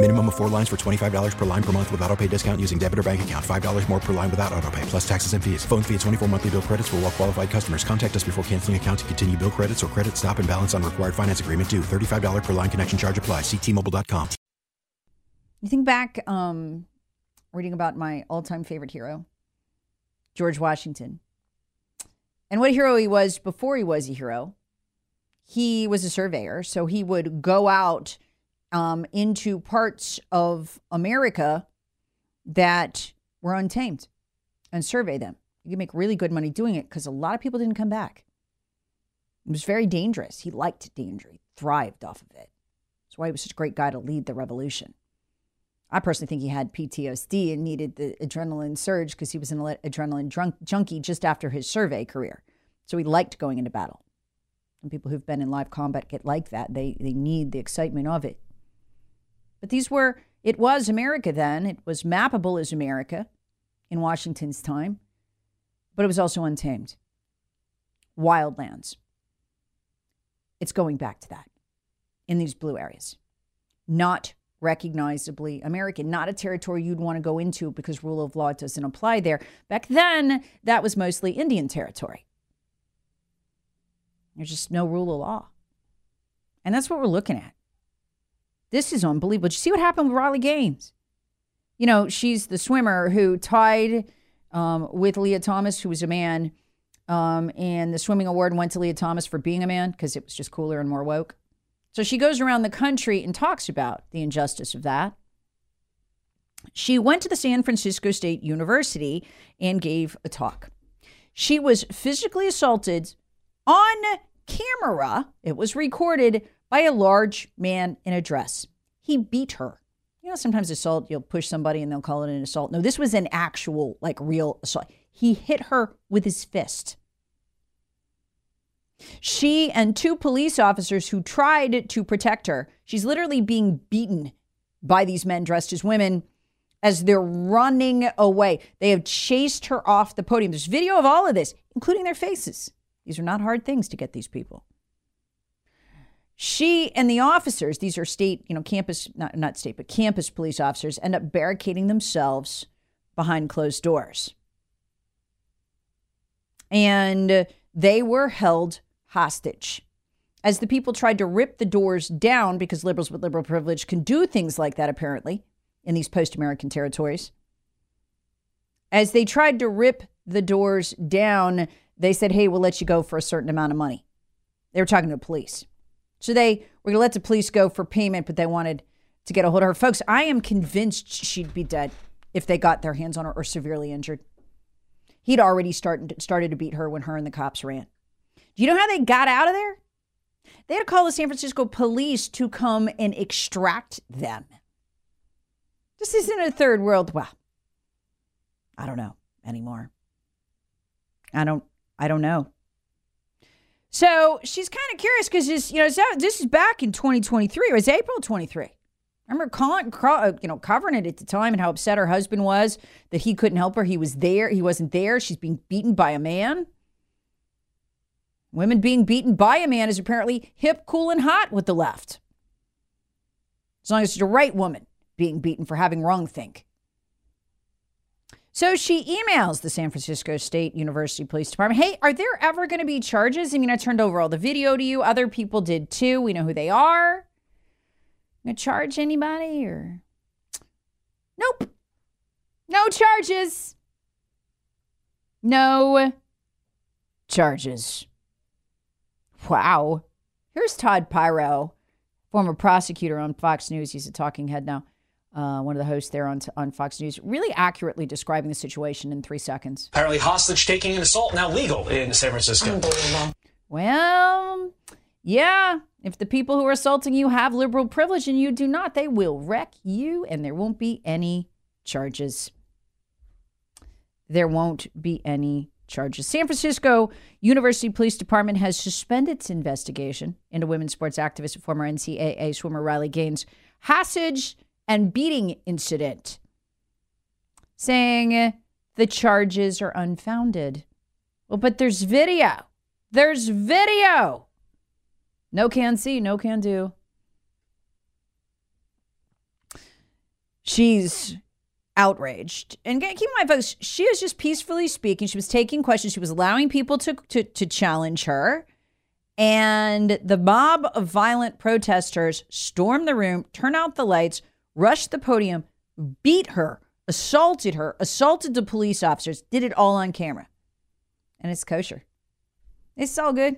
Minimum of four lines for $25 per line per month with auto pay discount using debit or bank account. $5 more per line without auto pay, plus taxes and fees. Phone fee at 24 monthly bill credits for all well qualified customers. Contact us before canceling account to continue bill credits or credit stop and balance on required finance agreement due. $35 per line connection charge apply. Ctmobile.com. You think back, um, reading about my all time favorite hero, George Washington, and what a hero he was before he was a hero. He was a surveyor, so he would go out um, into parts of America that were untamed and survey them. You can make really good money doing it because a lot of people didn't come back. It was very dangerous. He liked danger, he thrived off of it. That's why he was such a great guy to lead the revolution. I personally think he had PTSD and needed the adrenaline surge because he was an adrenaline drunk, junkie just after his survey career. So he liked going into battle. And people who've been in live combat get like that. They, they need the excitement of it. But these were, it was America then. It was mappable as America in Washington's time, but it was also untamed. Wildlands. It's going back to that in these blue areas. Not recognizably American, not a territory you'd want to go into because rule of law doesn't apply there. Back then, that was mostly Indian territory. There's just no rule of law. And that's what we're looking at. This is unbelievable. Did you see what happened with Riley Gaines? You know, she's the swimmer who tied um, with Lia Thomas, who was a man, um, and the swimming award went to Lia Thomas for being a man because it was just cooler and more woke. So she goes around the country and talks about the injustice of that. She went to the San Francisco State University and gave a talk. She was physically assaulted on camera. It was recorded by a large man in a dress. He beat her. You know, sometimes assault, you'll push somebody and they'll call it an assault. No, this was an actual, like, real assault. He hit her with his fist. She and two police officers who tried to protect her, she's literally being beaten by these men dressed as women as they're running away. They have chased her off the podium. There's video of all of this, including their faces. These are not hard things to get these people. She and the officers, these are state, you know, campus, not, not state, but campus police officers, end up barricading themselves behind closed doors. And they were held hostage. As the people tried to rip the doors down, because liberals with liberal privilege can do things like that, apparently, in these post American territories. As they tried to rip the doors down, they said, hey, we'll let you go for a certain amount of money. They were talking to the police. So they were going to let the police go for payment, but they wanted to get a hold of her. Folks, I am convinced she'd be dead if they got their hands on her or severely injured. He'd already started started to beat her when her and the cops ran. Do you know how they got out of there? They had to call the San Francisco police to come and extract them. This isn't a third world. Well, I don't know anymore. I don't. I don't know. So she's kind of curious because this, you know, this is back in 2023. It was April 23. I remember calling, uh, you know, covering it at the time and how upset her husband was that he couldn't help her. He was there. He wasn't there. She's being beaten by a man. Women being beaten by a man is apparently hip, cool, and hot with the left. As long as it's the right woman being beaten for having wrong think. So she emails the San Francisco State University Police Department Hey, are there ever going to be charges? I mean, I turned over all the video to you. Other people did too. We know who they are. Gonna charge anybody or. Nope. No charges. No charges. Wow. Here's Todd Piro, former prosecutor on Fox News. He's a talking head now. Uh, one of the hosts there on, on Fox News, really accurately describing the situation in three seconds. Apparently, hostage taking and assault now legal in San Francisco. Well, yeah, if the people who are assaulting you have liberal privilege and you do not, they will wreck you and there won't be any charges. There won't be any charges. San Francisco University Police Department has suspended its investigation into women's sports activist and former NCAA swimmer Riley Gaines' hostage and beating incident, saying the charges are unfounded. Well, but there's video. There's video. No can see, no can do. She's outraged. And keep in mind, folks, she was just peacefully speaking. She was taking questions. She was allowing people to, to, to challenge her. And the mob of violent protesters storm the room, turn out the lights, rushed the podium, beat her, assaulted her, assaulted the police officers, did it all on camera. And it's kosher. It's all good.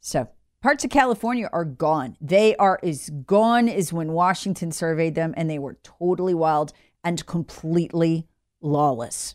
So parts of California are gone. They are as gone as when Washington surveyed them, and they were totally wild and completely lawless.